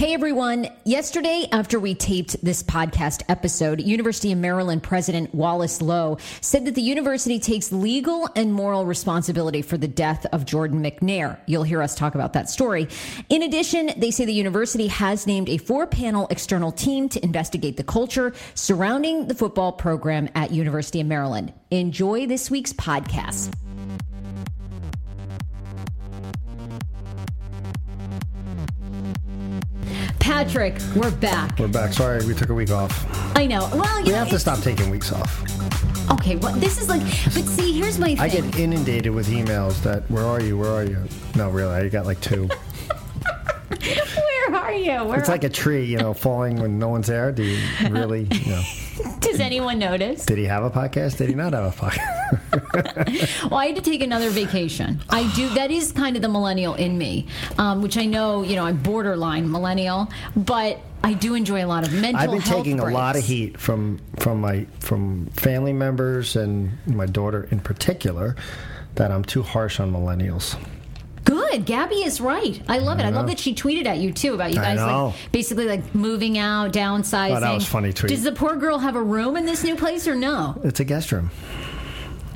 Hey everyone. Yesterday, after we taped this podcast episode, University of Maryland President Wallace Loh said that the university takes legal and moral responsibility for the death of Jordan McNair. You'll hear us talk about that story. In addition, they say the university has named a four panel external team to investigate the culture surrounding the football program at University of Maryland. Enjoy this week's podcast. Patrick, we're back. We're back. Sorry, we took a week off. I know. Well, you We know, have to stop taking weeks off. Okay, well, this is like, but see, here's my thing. I get inundated with emails that, where are you? Where are you? No, really, I got like two. Where are you? Where It's like a tree, you know, falling when no one's there. Do you really, you know, Does anyone notice? did he have a podcast? Did he not have a podcast? Well, I had to take another vacation. I do. That is kind of the millennial in me, um, which I know, you know, I'm borderline millennial, but I do enjoy a lot of mental. I've been taking a lot of heat from from my from family members and my daughter in particular that I'm too harsh on millennials. Good. Gabby is right. I love it. I love that she tweeted at you too about you guys like basically like moving out, downsizing. Oh, that was funny tweet. Does the poor girl have a room in this new place or no? It's a guest room.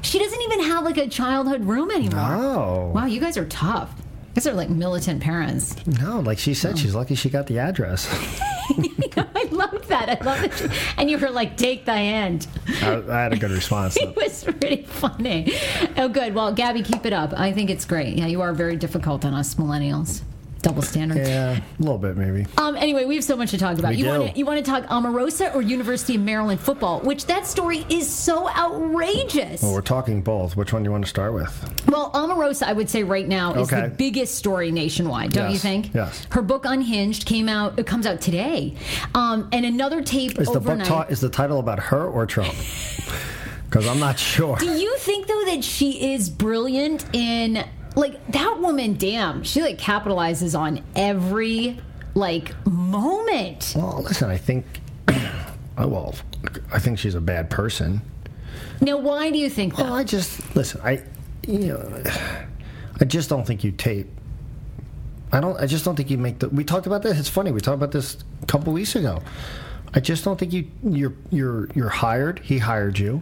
She doesn't even have like a childhood room anymore. Oh. Wow, you guys are tough. You guys are like militant parents. No, like she said, she's lucky she got the address. I love that. I love it. And you were like, take the hand. I, I had a good response. It was really funny. Oh, good. Well, Gabby, keep it up. I think it's great. Yeah, you are very difficult on us millennials. Double standard. Yeah, a little bit maybe. Um. Anyway, we have so much to talk about. We you want to you want to talk Omarosa or University of Maryland football? Which that story is so outrageous. Well, we're talking both. Which one do you want to start with? Well, Omarosa, I would say right now is Okay. the biggest story nationwide. Don't you think? yes. Her book Unhinged came out. It comes out today. Um, and another tape Is the book overnight. ta- is the title about her or Trump? Because I'm not sure. Do you think though that she is brilliant in like that woman? Damn, she like capitalizes on every like moment. Well, listen, I think. Oh, well, I think she's a bad person. Now, why do you think that? Well, I just listen. I, you know, I just don't think you tape. I don't. I just don't think you make the. We talked about this. It's funny. We talked about this a couple weeks ago. I just don't think you you're you're you're hired. He hired you.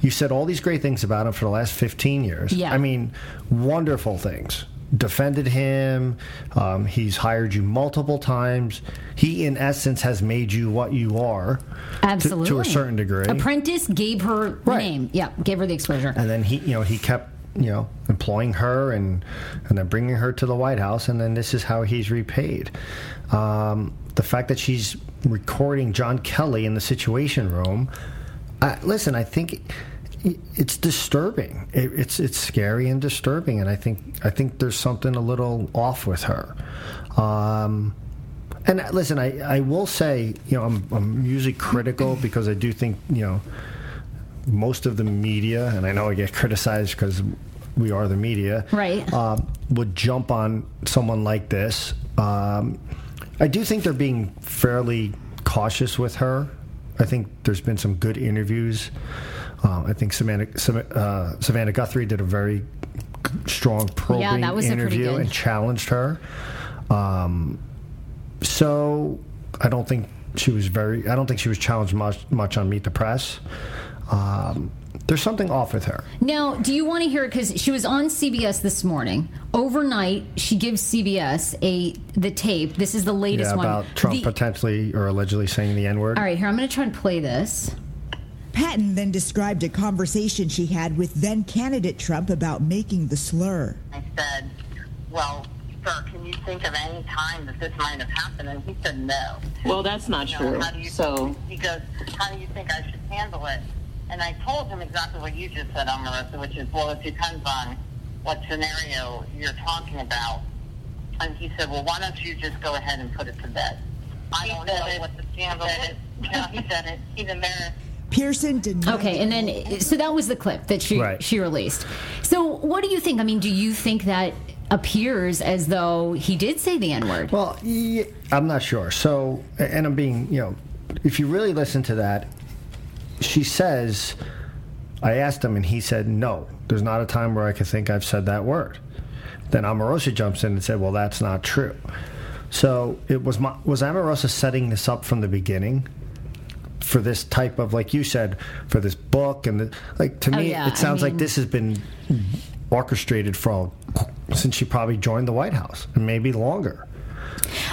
You said all these great things about him for the last fifteen years. Yeah. I mean, wonderful things. Defended him. Um, he's hired you multiple times. He, in essence, has made you what you are. to- Absolutely, To, a certain degree. Apprentice gave her the Right. name. Yeah, gave her the exposure. and then he you know he kept you know employing her and and then bringing her to the White House and then this is how he's repaid um, the fact that she's recording John Kelly in the Situation Room I, listen I think it, it's disturbing it, it's it's scary and disturbing and I think I think there's something a little off with her um, and uh, listen, I, I will say, you know, I'm, I'm usually critical because I do think, you know, most of the media, and I know I get criticized because we are the media, Right. Um, would jump on someone like this. Um, I do think they're being fairly cautious with her. I think there's been some good interviews. Um, I think Savannah, uh, Savannah Guthrie did a very strong probing that was interview and challenged her. Um, so I don't think she was very. I don't think she was challenged much much on Meet the Press. Um, there's something off with her. Now, do you want to hear it? Because she was on CBS this morning. Overnight, she gives CBS a the tape. This is the latest Yeah, one. about Trump The- potentially or allegedly saying the N word. All right, here I'm going to try and play this. Patton then described a conversation she had with then candidate Trump about making the slur. I said, well, sir, can you think of any time that this might have happened? And he said no. Well, that's not You know, true. how do you, So, he goes, how do you think I should handle it? And I told him exactly what you just said, Marissa, which is, well, it depends on what scenario you're talking about. And he said, well, why don't you just go ahead and put it to bed? I don't know what the scandal is. Yeah, he said it. He's embarrassed. Pierson denied. Okay, and then so that was the clip that she Right. she released. So, what do you think? I mean, do you think that appears as though he did say the N word? Well, yeah, I'm not sure. So, and I'm being, you know, if you really listen to that, she says, I asked him and he said, no, there's not a time where I could think I've said that word. Then Omarosa jumps in and said, well, that's not true. So it was my, was Omarosa setting this up from the beginning for this type of like you said for this book and the, like to Oh, me yeah, it sounds I like this has been orchestrated for since she probably joined the White House and maybe longer.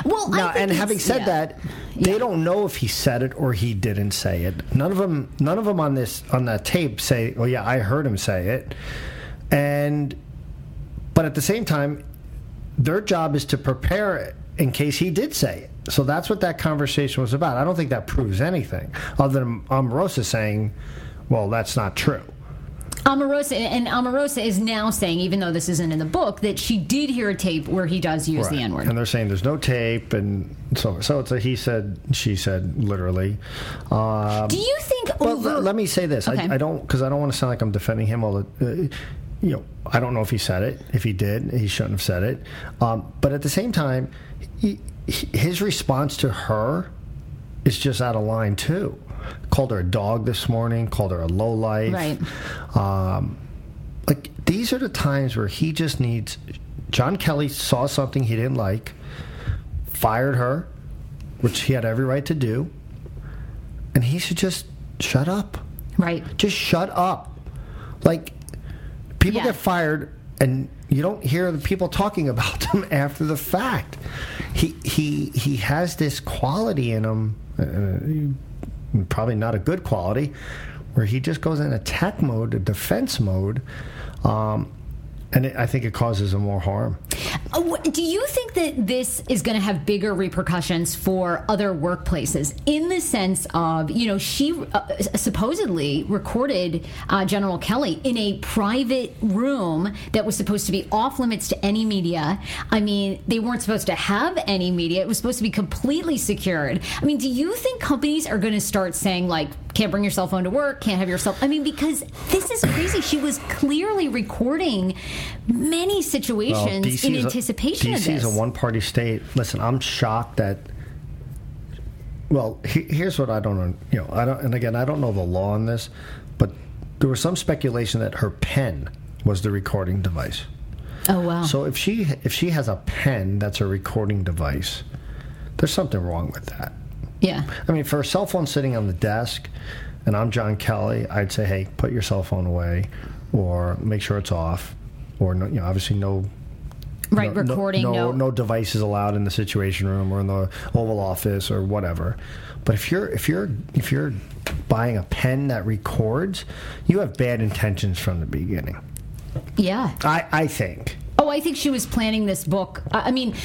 Well, I Now, and having said yeah. that, they Yeah. don't know if he said it or he didn't say it. None of them, none of them on this on that tape say, "Oh yeah, I heard him say it." And but at the same time, their job is to prepare it in case he did say it. So that's what that conversation was about. I don't think that proves anything other than Omarosa saying, "Well, that's not true." Omarosa and Omarosa is now saying, even though this isn't in the book, that she did hear a tape where he does use the N word. And they're saying there's no tape, and so so it's a he said, she said, literally. Um, Do you think But over? l- let me say this: Okay. I, I don't because I don't want to sound like I'm defending him. All the, uh, you know, I don't know if he said it. If he did, he shouldn't have said it. Um, but at the same time, he- his response to her is just out of line too. Called her a dog this morning. Called her a low life. Right. Um, like these are the times where he just needs. John Kelly saw something he didn't like, fired her, which he had every right to do, and he should just shut up. right. Just shut up. Like people Yeah. get fired and you don't hear the people talking about them after the fact. He he he has this quality in him, uh, probably not a good quality, where he just goes in attack mode, defense mode, um, and it, I think it causes him more harm. Uh, Do you think that this is going to have bigger repercussions for other workplaces in the sense of, you know, she uh, supposedly recorded uh, General Kelly in a private room that was supposed to be off limits to any media? I mean, they weren't supposed to have any media, it was supposed to be completely secured. I mean, do you think companies are going to start saying, like, can't bring your cell phone to work, can't have your cell I mean, because this is crazy. She was clearly recording many situations in is a- anticipation of DC is a one-party state. Listen, I'm shocked that. Well, he, here's what I don't know. You know, I don't, and again, I don't know the law on this, but there was some speculation that her pen was the recording device. oh wow! So if she if she has a pen that's a recording device, there's something wrong with that. yeah, I mean, for a cell phone sitting on the desk, and I'm John Kelly, I'd say, hey, put your cell phone away, or make sure it's off, or no, you know, obviously no right. no- recording, no, no, no devices allowed in the Situation Room or in the Oval Office or whatever. But if you're if you're if you're buying a pen that records, you have bad intentions from the beginning. yeah. I I think. Oh, I think she was planning this book. I I mean,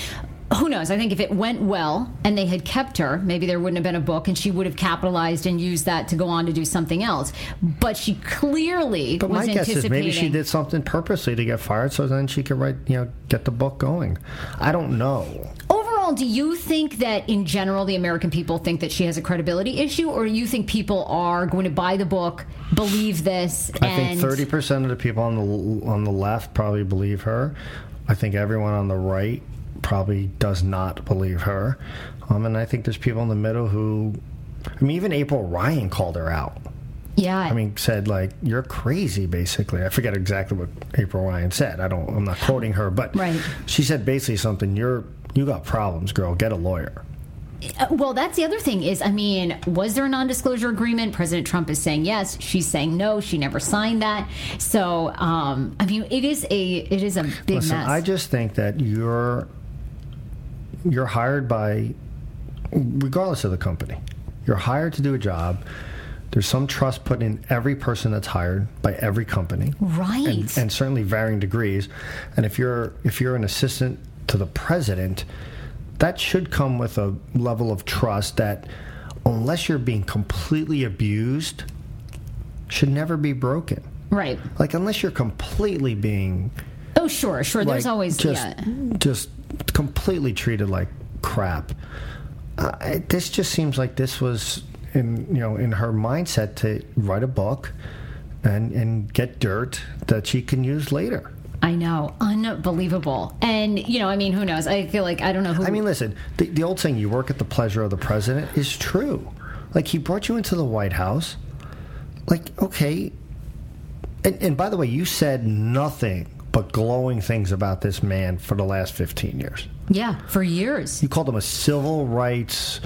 who knows? I think if it went well and they had kept her, maybe there wouldn't have been a book, and she would have capitalized and used that to go on to do something else. But she clearly But was my guess is maybe she did something purposely to get fired, so then she could write, you know, get the book going. I don't know. Overall, do you think that in general the American people think that she has a credibility issue, or do you think people are going to buy the book, believe this, I think thirty percent of the people on the on the left probably believe her. I think everyone on the right probably does not believe her. Um, and I think there's people in the middle who, I mean, even April Ryan called her out. yeah, I mean, said like you're crazy. Basically, I forget exactly what April Ryan said. I don't. I'm not quoting her, but Right. she said basically something. You're you got problems, girl. Get a lawyer. Uh, Well, that's the other thing is, I mean, was there a non-disclosure agreement? President Trump is saying yes. She's saying no. She never signed that. So, um, I mean, it is a it is a big Listen, mess. I just think that you're you're hired by, regardless of the company, you're hired to do a job. There's some trust put in every person that's hired by every company, right. and, and certainly varying degrees. And if you're if you're an assistant to the president, that should come with a level of trust that, unless you're being completely abused, should never be broken. right. Like unless you're completely being Oh, sure, sure. There's always just yeah. just completely treated like crap. Uh, it- this just seems like this was in you know in her mindset to write a book and and get dirt that she can use later. I know, unbelievable. And you know, I mean, who knows? I feel like I don't know who. I mean, listen, the, the old saying "you work at the pleasure of the president" is true. Like he brought you into the White House. Like okay, and, and by the way, you said nothing but glowing things about this man for the last 15 years. Yeah, for years. You called him a civil rights.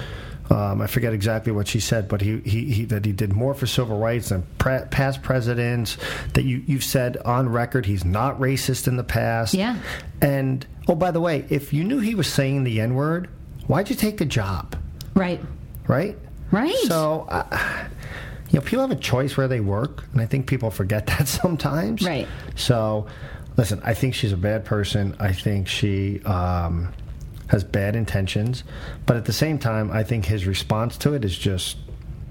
Um, I forget exactly what she said, but he, he, he that he did more for civil rights than pre- past presidents. That you you've said on record he's not racist in the past. Yeah. And oh, by the way, if you knew he was saying the N word, why'd you take the job? Right. Right. Right. So. Uh, you know, people have a choice where they work, and I think people forget that sometimes. Right. So, listen, I think she's a bad person. I think she um, has bad intentions, but at the same time, I think his response to it is just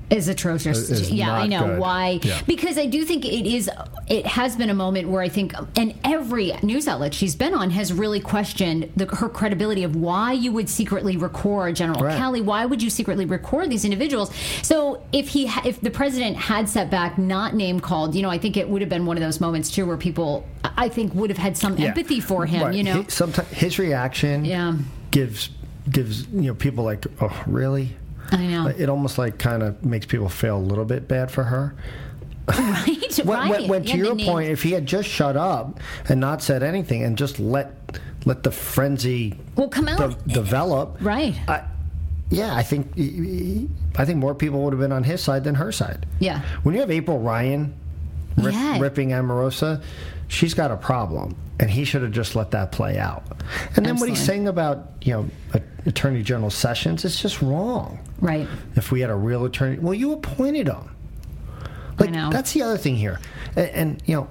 is atrocious. Is yeah, I know good. why. Yeah. Because I do think it is. It has been a moment where I think, and every news outlet she's been on has really questioned the, her credibility of why you would secretly record General Right. Kelly. Why would you secretly record these individuals? So if he, ha- if the president had set back, not name called, you know, I think it would have been one of those moments too where people, I think, would have had some Yeah. empathy for him. Right. You know, He- sometimes his reaction Yeah. gives gives you know people like oh really I know. it almost like kind of makes people feel a little bit bad for her right? when, right. when, when to Yeah, your point if he had just shut up and not said anything and just let let the frenzy Well, come out. de- develop Right. I, yeah i think i think more people would have been on his side than her side Yeah. when you have april ryan rip, Yeah. ripping Omarosa, she's got a problem, and he should have just let that play out. And then what he's saying about you know Attorney General Sessions, it's just wrong. Right. If we had a real attorney, well, you appointed him. Like know. that's the other thing here, and, and you know,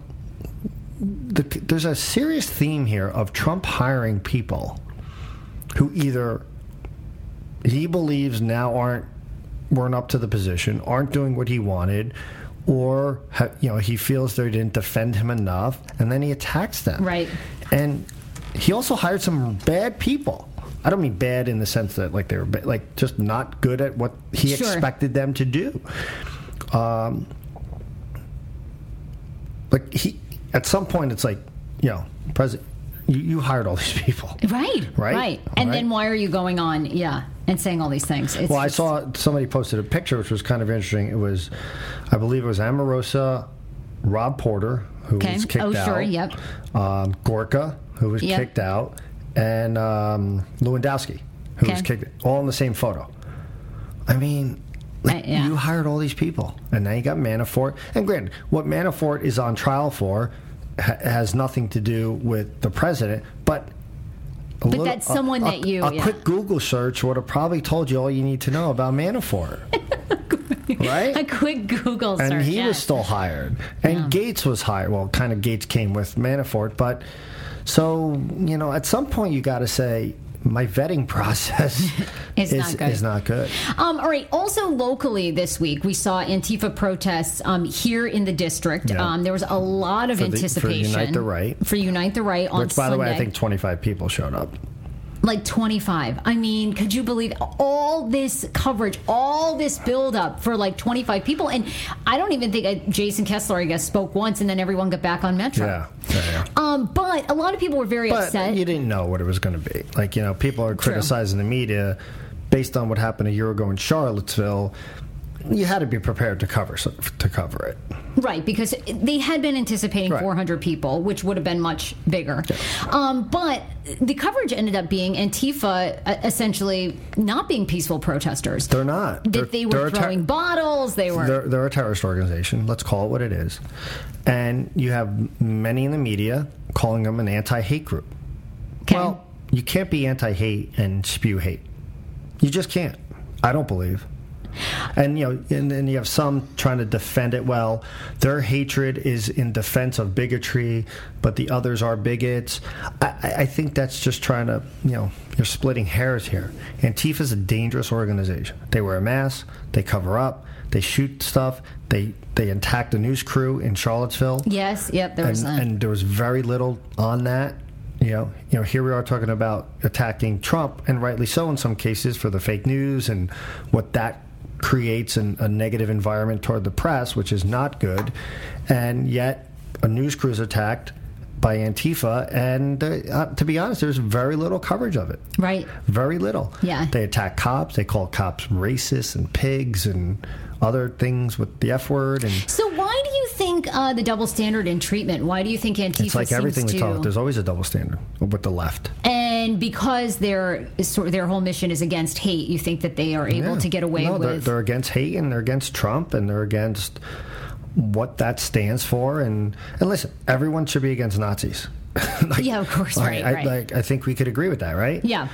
the, there's a serious theme here of Trump hiring people who either he believes now aren't weren't up to the position, aren't doing what he wanted, or you know he feels they didn't defend him enough, and then he attacks them. Right. And he also hired some bad people. I don't mean bad in the sense that like they were ba- like just not good at what he Sure. expected them to do. Um, like he, at some point, it's like, you know, president, you, you hired all these people. Right, Right? right. And Right. then why are you going on, yeah, and saying all these things? It's Well, I saw somebody posted a picture which was kind of interesting. It was, I believe it was Omarosa, Rob Porter, who Okay. was kicked Oh, out. sure, yep. Um, Gorka, who was Yep. kicked out, and um, Lewandowski, who was kicked, all in the same photo. I mean, like, Uh, yeah. you hired all these people, and now you got Manafort. And granted, what Manafort is on trial for ha- has nothing to do with the president, but. a But little- that's someone a- that you- A yeah. quick Google search would have probably told you all you need to know about Manafort. right? a quick Google search. and he yes. was still hired, and Yeah. Gates was hired. Well, kind of Gates came with Manafort, but so you know, at some point you got to say my vetting process Is is not good. is not good. Um, all right. Also, locally this week, we saw Antifa protests um, here in the district. Yeah. Um, there was a lot of For the- for Unite the Right. for Unite the Right on Which, by Sunday. the way, I think 25 people showed up. Like 25. I mean, could you believe all this coverage, all this buildup for like 25 people? And I don't even think uh, Jason Kessler, I guess, spoke once, and then everyone got back on Metro. Yeah, yeah, yeah. Um, but a lot of people were very But upset. you didn't know what it was going to be. Like you know, people are criticizing the media based on what happened a year ago in Charlottesville. You had to be prepared to cover to cover it. Right, because they had been anticipating Right. 400 people, which would have been much bigger. Um, but the coverage ended up being Antifa uh, essentially not being peaceful protesters. They're not. that They're- they were a ter- throwing bottles. They were. They're, they're a terrorist organization. Let's call it what it is. And you have many in the media calling them an anti-hate group. Okay. Well, you can't be anti-hate and spew hate. You just can't. I don't believe. And you know, and then you have some trying to defend it. Well, their hatred is in defense of bigotry, but the others are bigots. I, I think that's just trying to, you know, you're splitting hairs here. Antifa is a dangerous organization. They wear a mask, they cover up, they shoot stuff, they they attack the news crew in Charlottesville yes, yep, there was and, and there was very little on that. You know, you know, here we are talking about attacking Trump, and rightly so in some cases for the fake news and what that creates an, a negative environment toward the press, which is not good. And yet, a news crew is attacked by Antifa, and uh, to be honest, there's very little coverage of it. right. Very little. Yeah. They attack cops. They call cops racist and pigs and other things with the F word. And So why do you think uh, the double standard in treatment? Why do you think Antifa It's like everything we to? talk. There's always a double standard with the left. and because their sort of their whole mission is against hate, you think that they are able Yeah. to get away no, they're, with? they're against hate and they're against Trump and they're against what that stands for. And and listen, everyone should be against Nazis. Like, Yeah, of course, right, I, right. Like, I think we could agree with that, right? yeah,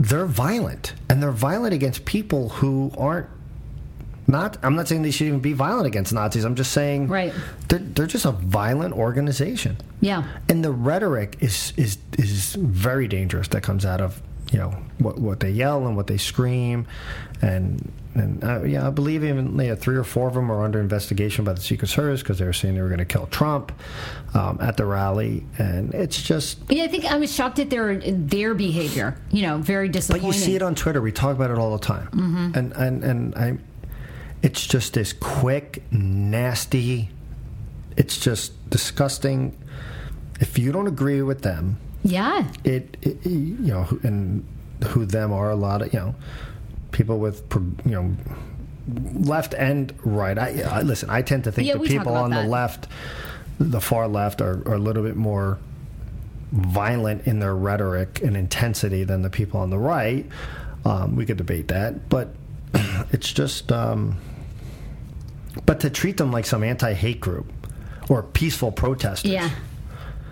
they're violent, and they're violent against people who aren't. Not, I'm not saying they should even be violent against Nazis. I'm just saying, Right. They're, they're just a violent organization. yeah. and the rhetoric is is is very dangerous that comes out of you know what what they yell and what they scream and and uh, yeah I believe even yeah, three or four of them are under investigation by the Secret Service because they were saying they were going to kill Trump um, at the rally and it's just Yeah, I think I was shocked at their their behavior. You know, very disappointing. but you see it on Twitter we talk about it all the time Mm-hmm. and and and I it's just this quick nasty it's just disgusting if you don't agree with them yeah, it, it you know and who them are a lot of you know people with you know left and right. I, I listen i tend to think Yeah, the people on that. the left the far left are, are a little bit more violent in their rhetoric and intensity than the people on the right. Um, we could debate that but it's just um, but to treat them like some anti-hate group or peaceful protesters yeah,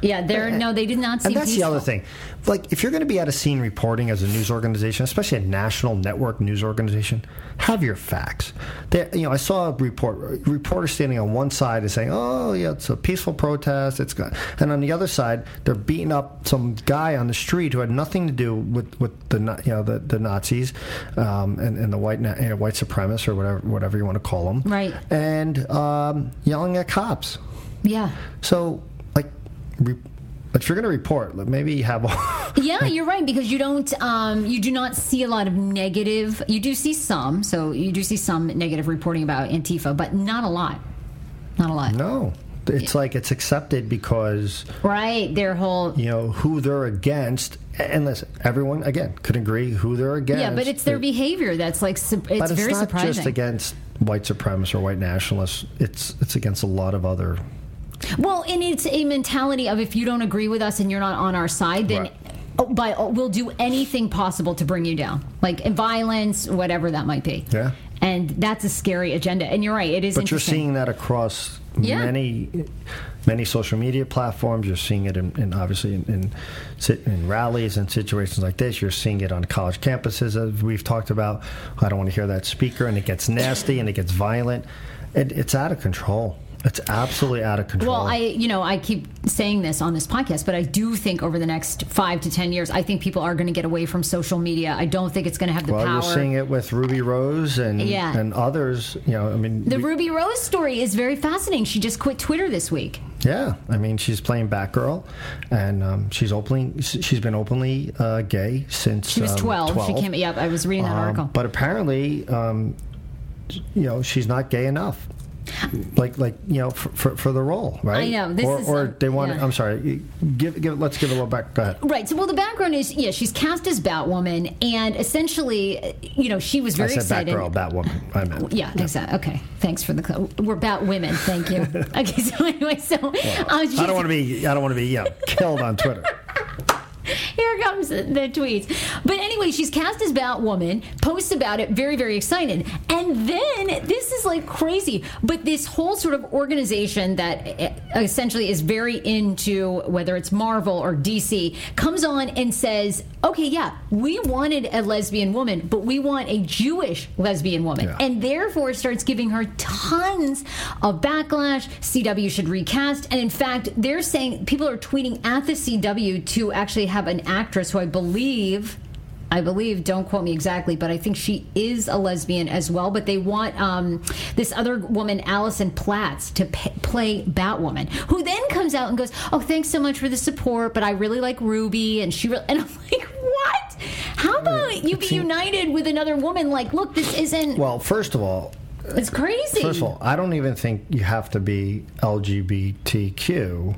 yeah. They're no, they did not seem. and that's the other thing. Like, if you're going to be at a scene reporting as a news organization, especially a national network news organization, have your facts. There, you know, I saw a report reporter standing on one side and saying, "Oh, yeah, it's a peaceful protest." It's good, and on the other side, they're beating up some guy on the street who had nothing to do with, with the you know the, the Nazis um, and, and the white you know, white supremacists or whatever whatever you want to call them, Right. And um, yelling at cops. Yeah, So, re- if you're going to report, like, maybe have. yeah. You're right because you don't. Um, you do not see a lot of negative. You do see some. So you do see some negative reporting about Antifa, but not a lot. Not a lot. no, it's like it's accepted because Right. Their whole. you know who they're against. And listen, everyone again could agree who they're against. Yeah, but it's their behavior that's like. It's, But it's very not surprising. just against white supremacists or white nationalists. It's it's against a lot of other. Well, and it's a mentality of if you don't agree with us and you're not on our side, then Right. oh, by oh, we'll do anything possible to bring you down, like violence, whatever that might be. Yeah. And that's a scary agenda. And you're right; it is. But you're seeing that across Yeah. many many social media platforms. You're seeing it in, in obviously in, in in rallies and situations like this. You're seeing it on college campuses, as we've talked about. I don't want to hear that speaker, and it gets nasty and it gets violent. It, it's out of control. It's absolutely out of control. Well, I, you know, I keep saying this on this podcast, but I do think over the next five to ten years, I think people are going to get away from social media. I don't think it's going to have the well, power. you're seeing it with Ruby Rose and Yeah. and others. You know, I mean, the we- Ruby Rose story is very fascinating. She just quit Twitter this week. Yeah, I mean she's playing Batgirl, and um, she's openly she's been openly uh, gay since She was um, 12. She came. Yep, I was reading that Um, article. But apparently, um, you know, she's not gay enough. Like, like you know, for, for, for the role, right? I know, this or, is, or they want. yeah. I'm sorry. Give, give. Let's give it a little back. Go ahead. Right. So, well, the background is yeah, she's cast as Batwoman, and essentially, you know, she was very I said excited. Batgirl, Batwoman. I meant. Yeah, exactly. Okay, thanks for the. We're Bat women. Thank you. okay, so anyway, so uh, I don't want to be. I don't want to be. Know, killed on Twitter. Here comes the tweets. But anyway, she's cast as Batwoman, posts about it, very, very excited. And then this is like crazy. But this whole sort of organization that eh, essentially is very into whether it's Marvel or DC comes on and says, okay, yeah, we wanted a lesbian woman, but we want a Jewish lesbian woman. Yeah. And therefore starts giving her tons of backlash. CW should recast. And in fact, they're saying people are tweeting at the CW to actually have an actress who I believe. I believe, don't quote me exactly, but I think she is a lesbian as well. But they want um, this other woman, Allison Platts, to p- play Batwoman, who then comes out and goes, "Oh, thanks so much for the support, but I really like Ruby." And she, re-, and I'm like, "What? How about you be united with another woman? Like, look, this isn't. Well, first of all, It's crazy. First of all, I don't even think you have to be LGBTQ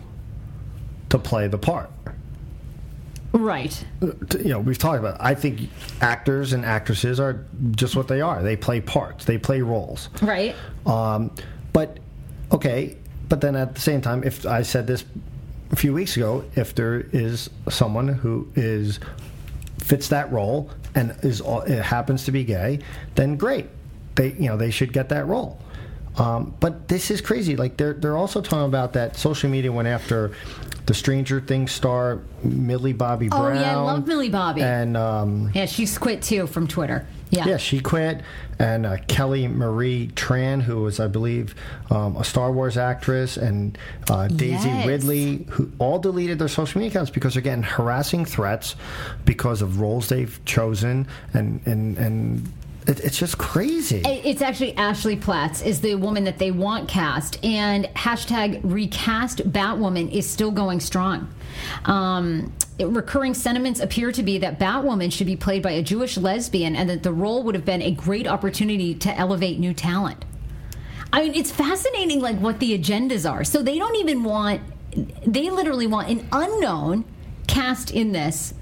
to play the part. Right. You know, we've talked about. It. I think actors and actresses are just what they are. They play parts. They play roles. Right. Um, but okay, but then at the same time, if I said this a few weeks ago, if there is someone who is fits that role and is it happens to be gay, then great. They you know they should get that role. Um, but this is crazy. Like they're they're also talking about that social media went after the Stranger Things star Millie Bobby Brown. Oh, yeah, I love Millie Bobby. And um, Yeah, she's quit too from Twitter. Yeah. yeah, she quit. And uh, Kelly Marie Tran, who was, I believe, um, a Star Wars actress, and uh, Daisy Yes. Ridley, who all deleted their social media accounts because they're getting harassing threats because of roles they've chosen, and and and it, it's just crazy. It's actually Ashley Platts is the woman that they want cast, and hashtag recast Batwoman is still going strong. Um, recurring sentiments appear to be that Batwoman should be played by a Jewish lesbian, and that the role would have been a great opportunity to elevate new talent. I mean, it's fascinating, like what the agendas are. So they don't even want, they literally want an unknown cast in this.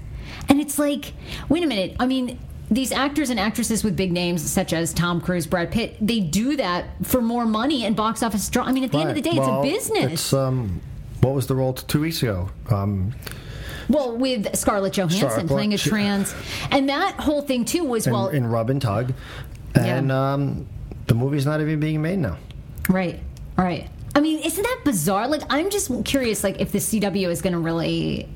And it's like, wait a minute. I mean, these actors and actresses with big names, such as Tom Cruise, Brad Pitt, they do that for more money and box office draw. I mean, at the end of the day, Well, it's a business. It's, um, what was the role two weeks ago? Um, well, with Scarlett Johansson Scarlett- playing a trans, and that whole thing too was in, well, in Rub and Tug, and Yeah. um, the movie's not even being made now. Right, right. I mean, isn't that bizarre? Like, I'm just curious, like, if the CW is going to really,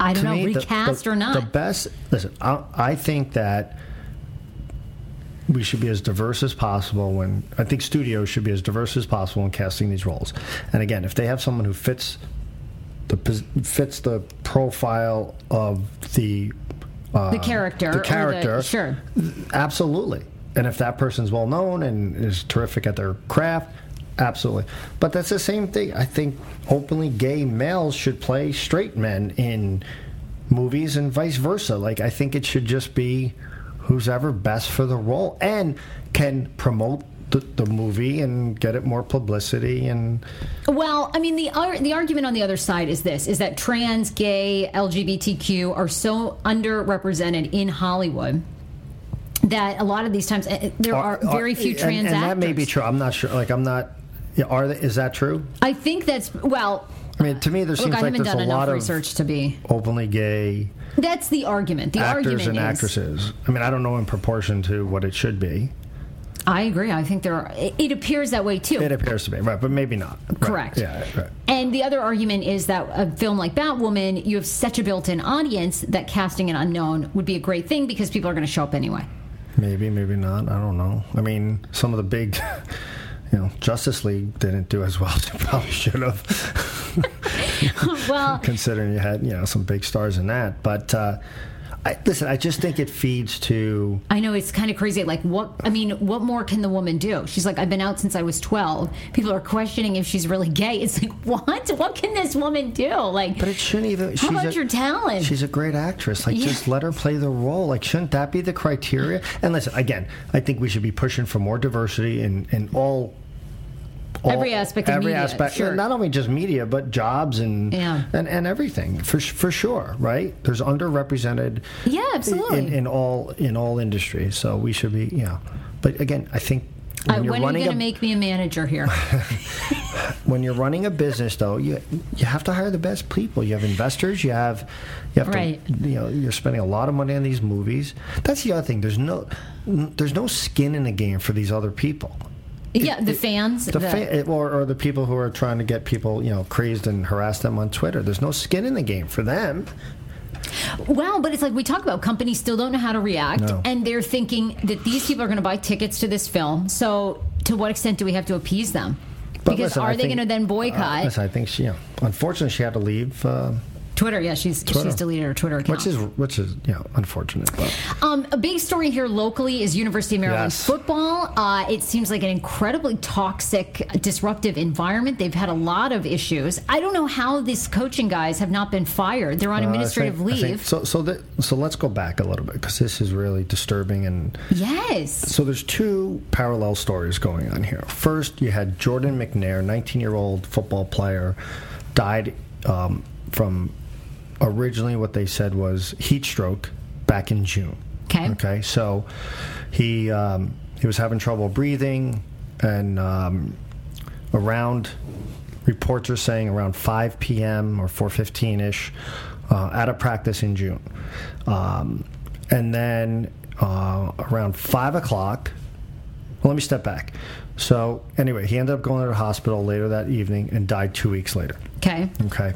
I don't know, me, recast the, or not. The best. Listen, I, I think that we should be as diverse as possible when I think studios should be as diverse as possible in casting these roles. And again, if they have someone who fits the fits the profile of the uh, the character, the the- character, sure. absolutely. And if that person's well known and is terrific at their craft, absolutely. But that's the same thing. I think openly gay males should play straight men in movies and vice versa. Like I think it should just be who's ever best for the role and can promote the, the movie and get it more publicity and Well, I mean, the ar- the argument on the other side is this: is that trans, gay, LGBTQ are so underrepresented in Hollywood that a lot of these times uh, there are, very few and, trans and actors. that may be true. I'm not sure. Like I'm not. Yeah, are they, is that true? I think that's well. I mean, to me, there Look, seems I like haven't there's done a enough lot of research to be. openly gay That's the argument. The actors argument and is, actresses. I mean, I don't know in proportion to what it should be. I agree. I think there are. It, it appears that way too. It appears to be right, but maybe not. Right. Correct. Yeah. Right. And the other argument is that a film like Batwoman, you have such a built-in audience that casting an unknown would be a great thing because people are going to show up anyway. Maybe, maybe not. I don't know. I mean, some of the big, you know, Justice League didn't do as well as it probably should have, well, considering you had you know some big stars in that. But uh, I, listen, I just think it feeds to I know it's kind of crazy. Like, what? I mean, what more can the woman do? She's like, I've been out since I was twelve. People are questioning if she's really gay. It's like, what? What can this woman do? Like, But it shouldn't even. How she's about a, your talent? She's a great actress. Like, Yeah. just let her play the role. Like, shouldn't that be the criteria? And listen, again, I think we should be pushing for more diversity in in all. All- Every aspect of every media, aspect, sure. not only just media, but jobs and Yeah. and, and everything for for sure, right? There's underrepresented, Yeah, absolutely. in, in all in all industries. So we should be, you know. But again, I think uh, when you're when are you going to make me a manager here? when you're running a business though you you have to hire the best people you have investors you have you have Right. to you know you're spending a lot of money on these movies that's the other thing there's no there's no skin in the game for these other people yeah, the fans. the the- fa- or, or the people who are trying to get people you know crazed and harass them on Twitter there's no skin in the game for them Well, but it's like we talk about companies still don't know how to react, No. and they're thinking that these people are going to buy tickets to this film. So, to what extent do we have to appease them? But because listen, I are they going to then boycott uh, listen, I think she you know, unfortunately she had to leave uh, Twitter? Yeah, she's Twitter. she's deleted her Twitter account. which is which is you know unfortunate but Um, a big story here locally is University of Maryland Yes. football. Uh, it seems like an incredibly toxic, disruptive environment. They've had a lot of issues. I don't know how these coaching guys have not been fired. They're on Uh, administrative think- leave. so so that, so let's go back a little bit because this is really disturbing and yes. so there's two parallel stories going on here. First, you had Jordan McNair, 19 year old football player, died um, from originally what they said was heat stroke back in June. Okay. Okay. So he um, he was having trouble breathing and. Um, around reports are saying around 5 p.m. or 4:15 ish uh, at a practice in June, um, and then uh, around five o'clock. Well, let me step back. So anyway, he ended up going to the hospital later that evening and died two weeks later. Okay. Okay.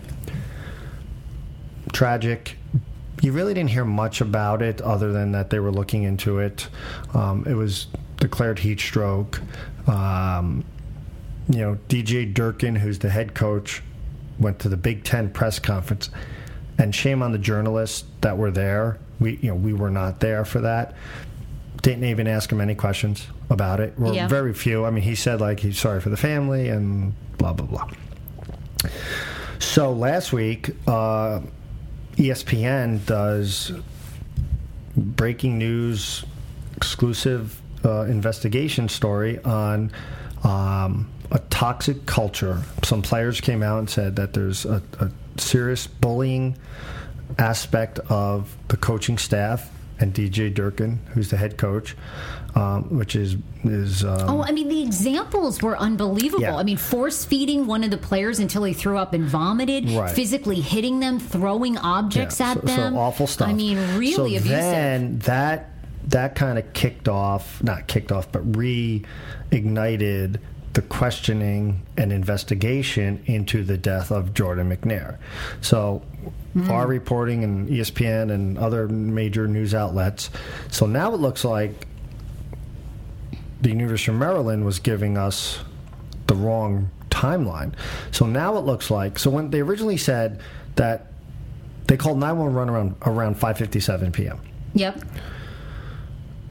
Tragic. You really didn't hear much about it other than that they were looking into it. Um, it was declared heat stroke. Um, you know, DJ Durkin, who's the head coach, went to the Big Ten press conference, and shame on the journalists that were there. We, you know, we were not there for that. Didn't even ask him any questions about it. Or Yeah. very few. I mean, he said like he's sorry for the family and blah blah blah. So last week, uh, ESPN does breaking news, exclusive uh, investigation story on um, a toxic culture. Some players came out and said that there's a, a serious bullying aspect of the coaching staff and DJ Durkin, who's the head coach, um, which is is um, Oh, I mean, the examples were unbelievable. Yeah. I mean, force feeding one of the players until he threw up and vomited, Right. physically hitting them, throwing objects Yeah, at so, them. So awful stuff. I mean, really so abusive. Then that that kind of kicked off, not kicked off, but reignited the questioning and investigation into the death of Jordan McNair. So Hmm. our reporting and ESPN and other major news outlets. So now it looks like the University of Maryland was giving us the wrong timeline. So now it looks like so when they originally said that they called 911 around around 5:57 p.m. Yep.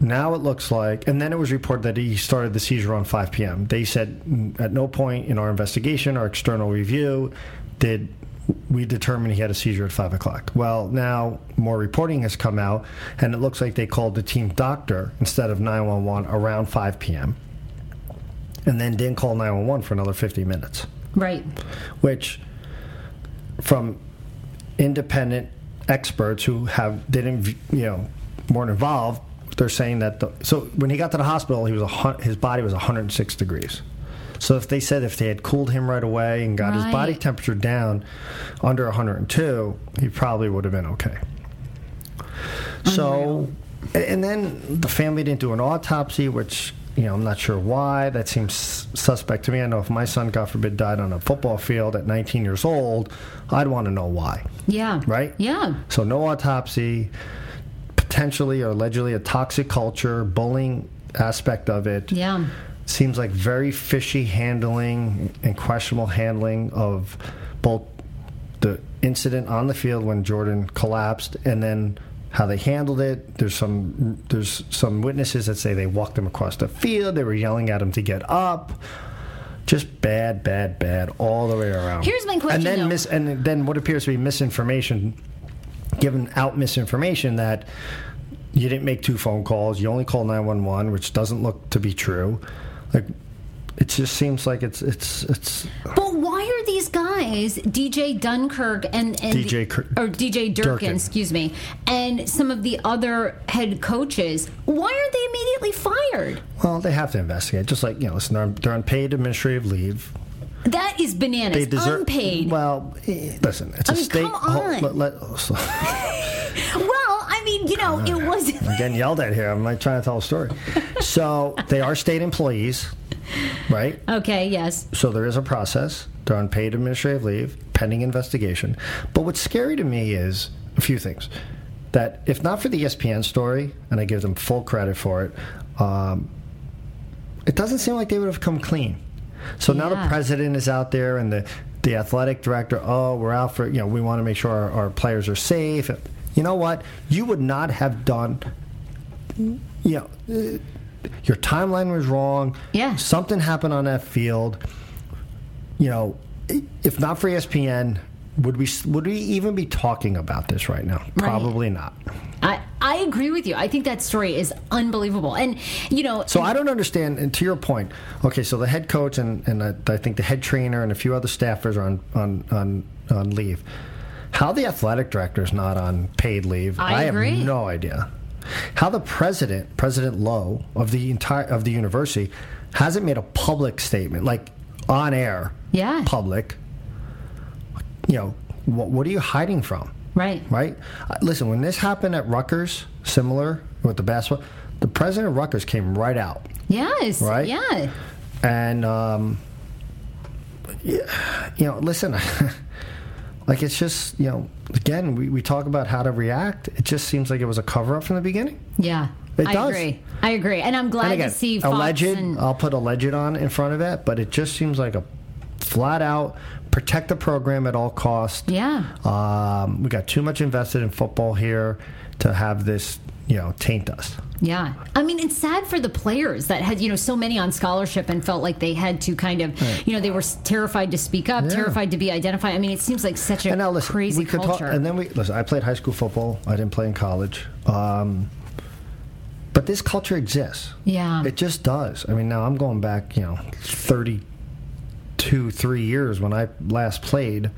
Now it looks like, and then it was reported that he started the seizure on 5 p.m. They said "Mm, at no point in our investigation or external review did we determine he had a seizure at 5 o'clock. Well, now more reporting has come out, and it looks like they called the team doctor instead of 911 around 5 p.m. and then didn't call 911 for another 50 minutes Right. which from independent experts who have didn't you know weren't involved they're saying that the, so when he got to the hospital he was a, his body was 106 degrees. So if they said if they had cooled him right away and got his body temperature down under 102 he probably would have been okay. So and then the family didn't do an autopsy which you know i'm not sure why. That seems suspect to me. I know if my son god forbid died on a football field at 19 years old i'd want to know why. Yeah. right? Yeah. so no autopsy potentially or allegedly a toxic culture bullying aspect of it Yeah. seems like very fishy handling and questionable handling of both the incident on the field when Jordan collapsed and then how they handled it. There's some there's some witnesses that say they walked him across the field. They were yelling at him to get up. Just bad, bad, bad all the way around. Here's my question, And then though. mis- and then what appears to be misinformation, given out misinformation that you didn't make two phone calls. You only called nine one one, which doesn't look to be true. Like it just seems like it's it's it's But why are these guys, DJ Dunkirk and, and DJ Cur- or DJ Durkin, Durkin. excuse me, and some of the other head coaches, why aren't they immediately fired? well, they have to investigate. Just like you know, listen, they're on, they're on paid administrative leave. That is bananas. They deserve Unpaid. Well, eh, listen, it's I a mean, state. come on. let- let- well, I mean, you know, it wasn't. I'm getting yelled at here. I'm like trying to tell a story. So they are state employees, right? Okay, yes. So there is a process. They're on paid administrative leave, pending investigation. But what's scary to me is a few things. That if not for the ESPN story, and I give them full credit for it, um, it doesn't seem like they would have come clean. So now the president is out there, and the the athletic director. Oh, we're out for you know we want to make sure our, our players are safe. You know what? You would not have done. You know, your timeline was wrong. Yeah. something happened on that field you know, if not for ESPN, would we would we even be talking about this right now? Probably not. I, I agree with you. I think that story is unbelievable. And, you know, So I don't understand. And to your point, okay, so the head coach and, and I, I think the head trainer and a few other staffers are on on on, on leave. How the athletic director is not on paid leave, I agree. have no idea. How the president, President Loh of the entire of the university, hasn't made a public statement like on air, Yeah. public. You know, what, what are you hiding from? Right. Right? Uh, listen, when this happened at Rutgers, similar with the basketball, the president of Rutgers came right out. Yes. Right? Yeah. And, um, you know, listen, like it's just, you know, again, we, we talk about how to react. It just seems like it was a cover up from the beginning. Yeah. It I does. agree. I agree. And I'm glad and again, to see Fox alleged, and I'll put alleged on in front of it, but it just seems like a flat out protect the program at all costs. Yeah. Um, we got too much invested in football here to have this, you know, taint us. Yeah. I mean, it's sad for the players that had, you know, so many on scholarship and felt like they had to kind of, you know, they were terrified to speak up, Yeah. terrified to be identified. I mean, it seems like such a now listen, crazy we could culture. talk, and then we listen. I played high school football. I didn't play in college. Um, but this culture exists. Yeah. it just does. I mean, now I'm going back, you know, thirty-two, three years when I last played,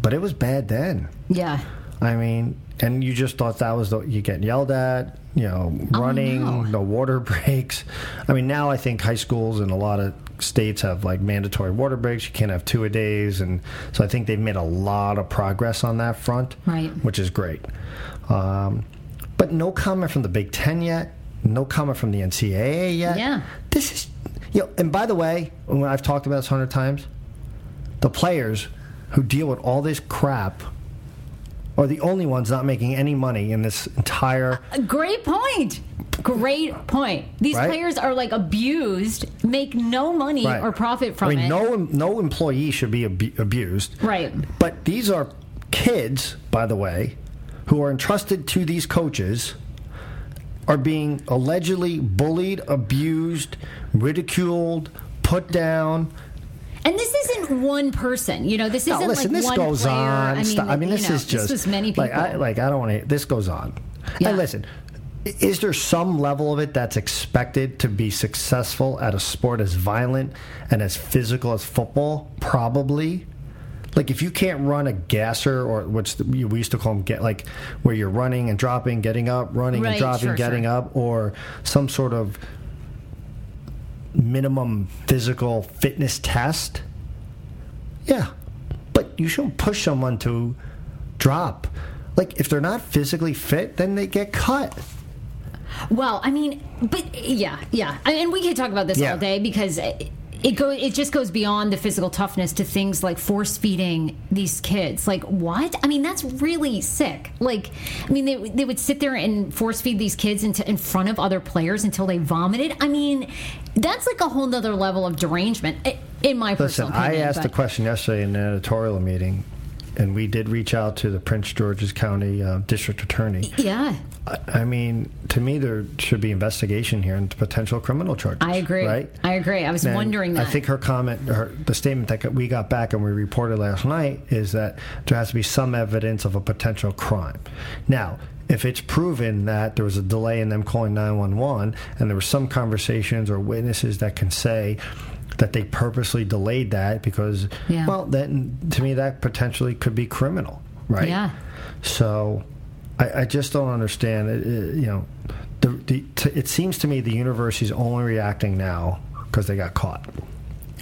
but it was bad then. yeah. I mean, and you just thought that was the you get yelled at, you know, running, Oh, no. no water breaks. I mean, now I think high schools in a lot of states have like mandatory water breaks. You can't have two a days, and so I think they've made a lot of progress on that front, Right. Which is great. Um, but no comment from the Big Ten yet. No comment from the NCAA yet. Yeah. This is, you know, and by the way, when I've talked about this hundred times, the players who deal with all this crap are the only ones not making any money in this entire. Uh, great point. Great point. These Right? players are like abused, make no money Right. or profit from I mean, it. no no employee should be abu- abused. Right. But these are kids, by the way, who are entrusted to these coaches, are being allegedly bullied, abused, ridiculed, put down. And this isn't one person. You know, this isn't listen, like this one goes player. on. I mean, I mean, this know, is just this many people. like I like I don't want to. This goes on. Yeah. And listen, is there some level of it that's expected to be successful at a sport as violent and as physical as football? Probably. Like if you can't run a gasser or what's the, we used to call them get like where you're running and dropping, getting up, running Right, and dropping, sure, getting sure. up, or some sort of minimum physical fitness test. Yeah, but you shouldn't push someone to drop. Like if they're not physically fit, then they get cut. Well, I mean, but yeah, yeah, I- and we could talk about this Yeah. all day because it, it go it just goes beyond the physical toughness to things like force feeding these kids. Like what? I mean, that's really sick. Like, I mean, they they would sit there and force feed these kids into in front of other players until they vomited. I mean, that's like a whole nother level of derangement. In my Listen, personal I asked but- a question yesterday in an editorial meeting, and we did reach out to the Prince George's County uh, District Attorney. Yeah, I, I mean, to me, there should be investigation here and potential criminal charges. I agree. Right? I agree. I was And wondering that. I think her comment, her, the statement that we got back and we reported last night is that there has to be some evidence of a potential crime. Now, if it's proven that there was a delay in them calling 911 and there were some conversations or witnesses that can say that they purposely delayed that because, Yeah. well, then to me, that potentially could be criminal, right? Yeah. So I, I just don't understand. It, it- you know, the, the, t- it seems to me the university is only reacting now because they got caught,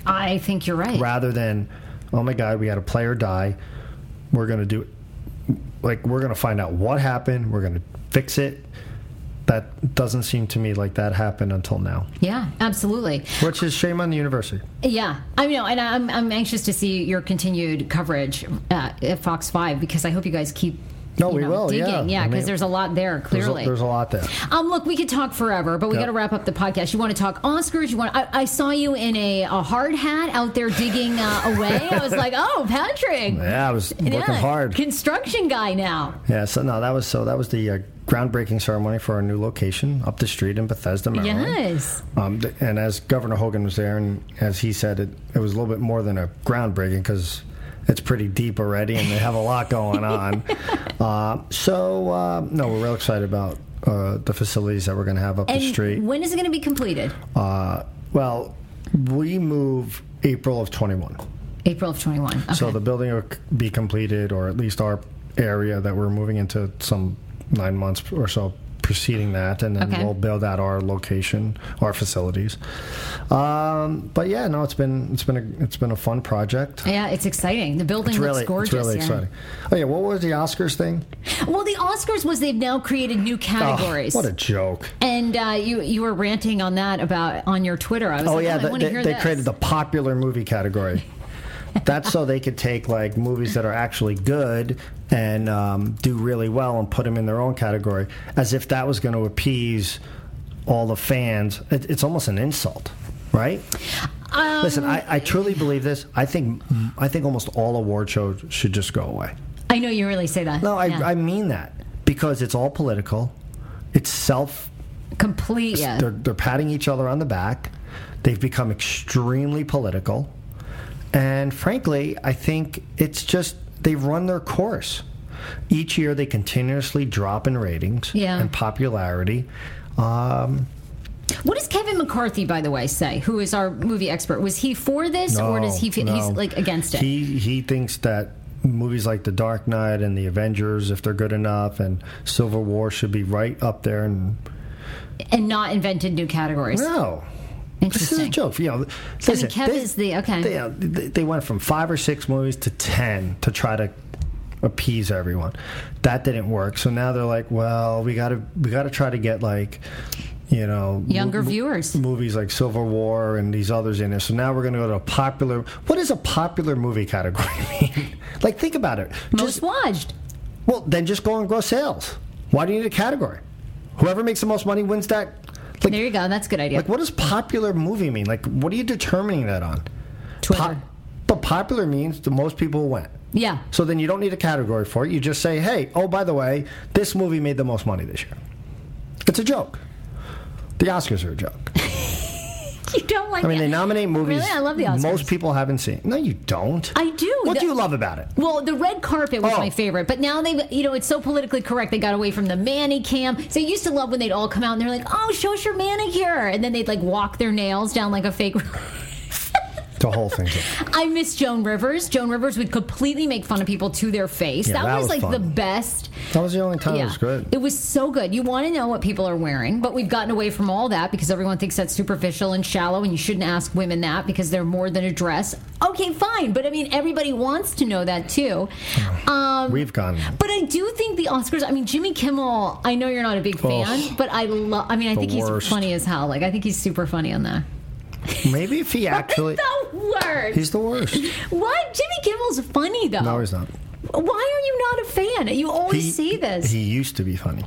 I think you're right. rather than, oh my God, we had a player die. We're going to do, like, we're going to find out what happened. We're going to fix it. That doesn't seem to me like that happened until now, Yeah, absolutely. which is shame on the university. Yeah, I know, and I'm I'm anxious to see your continued coverage uh, at Fox Five because I hope you guys keep. No, we know, will, yeah. digging, yeah, I because mean, there's a lot there There's a, clearly. there's a lot there. um, look, we could talk forever, but we Yeah. got to wrap up the podcast. You want to talk Oscars? You want? I, I saw you in a, a hard hat out there digging uh, away. I was like, oh, Patrick. Yeah, I was working Yeah, hard. Construction guy now. Yeah, so no, that was so that was the uh, groundbreaking ceremony for our new location up the street in Bethesda, Maryland. Yes. Um, and as Governor Hogan was there, and as he said, it, it was a little bit more than a groundbreaking because it's pretty deep already, and they have a lot going on. uh, so uh, no, we're real excited about uh, the facilities that we're going to have up And the street. when is it going to be completed? Uh, well, we move April of twenty one. April of 21. Okay. So the building will be completed, or at least our area that we're moving into some nine months or so preceding that, and then Okay. we'll build out our location, our facilities. Um, but yeah, no, it's been it's been a it's been a fun project. Yeah, it's exciting. The building It's looks really gorgeous. it's really yeah. exciting. Oh yeah, what was the Oscars thing? Well, the Oscars was they've now created new Oh, categories. what a joke! and uh, you you were ranting on that about on your Twitter. I was Oh like, yeah, oh, the- they, they created the popular movie category. That's so they could take like movies that are actually good and um, do really well and put them in their own category, as if that was going to appease all the fans. It, it's almost an insult, right? Um, Listen, I, I truly believe this. I think I think almost all award shows should just go away. I know you really say that. No, I, Yeah. I mean that because it's all political. It's self complete. Yeah. they're, they're patting each other on the back. They've become extremely political. And frankly, I think it's just they've run their course. Each year they continuously drop in ratings Yeah. and popularity. Um, What does Kevin McCarthy, by the way, say? Who is our movie expert? Was he for this, or does he? Feel, no. He's like against it. He he thinks that movies like The Dark Knight and The Avengers, if they're good enough, and Civil War should be right up there. And and not invented new categories. no, This is a joke. You know, listen, Kev this- is the- okay. They, uh, they they went from five or six movies to ten to try to appease everyone. That didn't work. So now they're like, well, we got to we got to try to get like. You know, Younger mo- viewers. movies like Civil War and these others in there. So now we're going to go to a popular. What does a popular movie category mean? like, think about it. Most Just, watched. well, then just go and gross sales. Why do you need a category? Whoever makes the most money wins that. Like, There you go. That's a good idea. like, what does popular movie mean? Like, what are you determining that on? Twitter. But popular means the most people went. yeah. So then you don't need a category for it. You just say, hey, oh, by the way, this movie made the most money this year. It's a joke. The Oscars are a joke. You don't like I mean, it. they nominate movies Really? I love the Oscars. most people haven't seen. No, you don't. I do. What The- do you love about it? Well, the red carpet was Oh. my favorite, but now they, you know, it's so politically correct. They got away from the manicam. So I used to love when they'd all come out and they're like, "Oh, show us your manicure," and then they'd like walk their nails down like a fake. The whole thing. I miss Joan Rivers. Joan Rivers would completely make fun of people to their face. Yeah, that, that was, was like fun. the best. That was the only time it was good. It was so good. You want to know what people are wearing, but we've gotten away from all that because everyone thinks that's superficial and shallow, and you shouldn't ask women that because they're more than a dress. Okay, fine, but I mean, everybody wants to know that too. Um, We've gone. but I do think the Oscars. I mean, Jimmy Kimmel. I know you're not a big fan, Oh, but I love. I mean, I think he's funny as hell. Like, I think he's super funny on that. Maybe if he actually. the worst. He's the worst. What? Jimmy Kimmel's funny though. No, he's not. Why are you not a fan? You always see this. He used to be funny.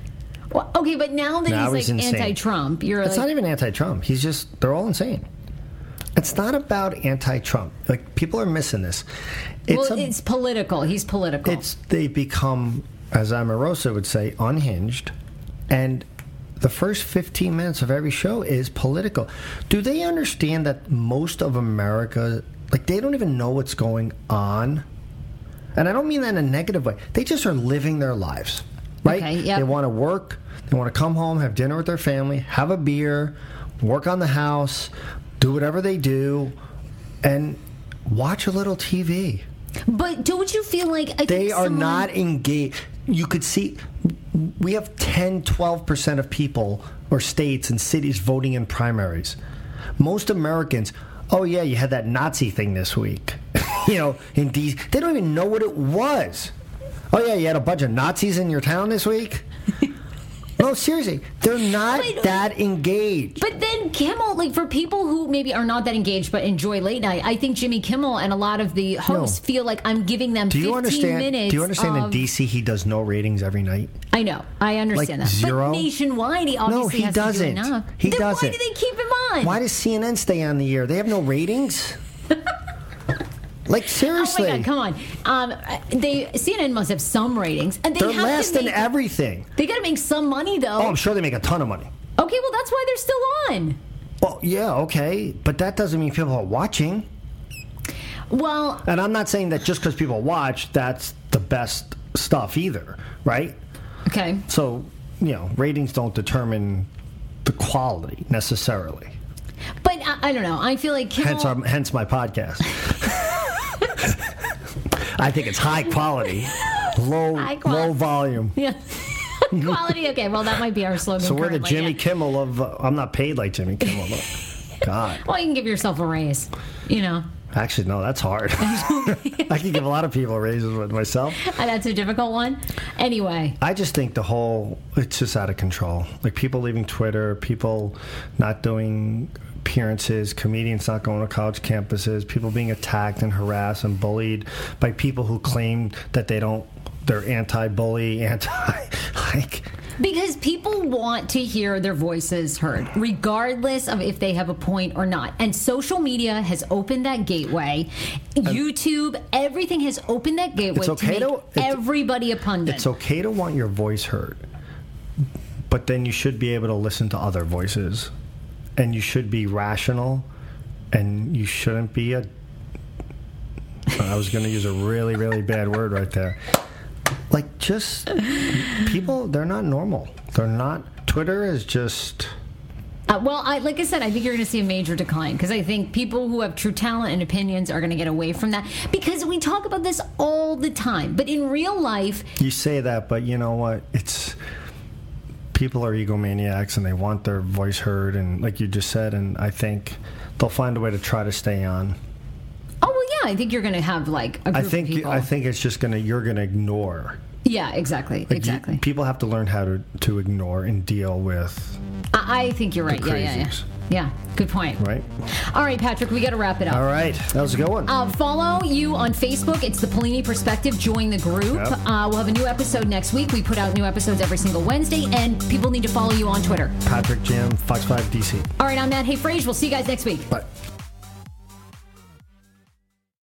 Well, okay, but now that Now he's he's like insane. anti-Trump, you're It's like, not even anti-Trump. He's just they're all insane. It's not about anti-Trump. Like people are missing this. It's well, a, it's political. He's political. it's they become, as Omarosa would say, unhinged, and the first 15 minutes of every show is political. Do they understand that most of America, like they don't even know what's going on? And I don't mean that in a negative way. They just are living their lives, right? Okay, yep. They want to work. They want to come home, have dinner with their family, have a beer, work on the house, do whatever they do, and watch a little TV. but don't you feel like I They are someone- not engaged. You could see we have 10, 12% of people or states and cities voting in primaries. Most Americans, oh, yeah, you had that Nazi thing this week. you know, in D they don't even know what it was. Oh, yeah, you had a bunch of Nazis in your town this week? No, seriously, they're not Wait, that engaged. But then Kimmel, like for people who maybe are not that engaged but enjoy late night, I think Jimmy Kimmel and a lot of the hosts No. feel like I'm giving them do 15 you understand? minutes. Do you understand of, in DC he does no ratings every night? I know, I understand Like that. zero? But nationwide, he obviously he has doesn't. do. He then doesn't. Why do they keep him on? Why does CNN stay on the air? They have no ratings. Like Oh seriously, my god, come on! Um, they CNN must have some ratings, and they they're have less than make, everything. They got to make some money though. Oh, I'm sure they make a ton of money. Okay, well that's why they're still on. Well, yeah, okay, but that doesn't mean people are watching. Well, And I'm not saying that just because people watch, that's the best stuff either, right? okay. So, you know, ratings don't determine the quality necessarily. But I, I don't know. I feel like Kimmel. Hence, our, hence my podcast. I think it's high quality, low High quality. low volume. yeah. Quality. Okay. Well, that might be our slogan. So we're the Jimmy yeah. Kimmel of. Uh, I'm not paid like Jimmy Kimmel. Though. God. Well, you can give yourself a raise. You know, Actually, no, that's hard. I can give a lot of people raises with myself. And that's a difficult one. Anyway, I just think the whole it's just out of control. Like people leaving Twitter, people not doing appearances, comedians not going to college campuses, people being attacked and harassed and bullied by people who claim that they don't they're anti-bully, anti like because people want to hear their voices heard, regardless of if they have a point or not. And social media has opened that gateway. YouTube, everything has opened that gateway It's okay to to- everybody a pundit. it's okay to want your voice heard, but then you should be able to listen to other voices, and you should be rational, and you shouldn't be a. I was going to use a really, really bad word right there. Like, just people, they're not normal. They're not. Twitter is just. Uh, well, I, like I said, I think you're going to see a major decline because I think people who have true talent and opinions are going to get away from that because we talk about this all the time. But in real life, You say that, but you know what? It's. People are egomaniacs and they want their voice heard, and like you just said, and I think they'll find a way to try to stay on. oh well, yeah, I think you're going to have like a group I think of people. I think it's just gonna you're gonna ignore. yeah, exactly, Like, you- exactly. people have to learn how to to ignore and deal with I, I think you're right. Yeah, yeah, yeah. Yeah, good point. right. All right, Patrick, we got to wrap it up. All right, that was a good one. Uh, follow you on Facebook. It's the Paolini Perspective. Join the group. Yep. Uh, we'll have a new episode next week. We put out new episodes every single Wednesday, and people need to follow you on Twitter. Patrick Jim, Fox Five DC. All right, I'm Matt Hey Frage. We'll see you guys next week. Bye.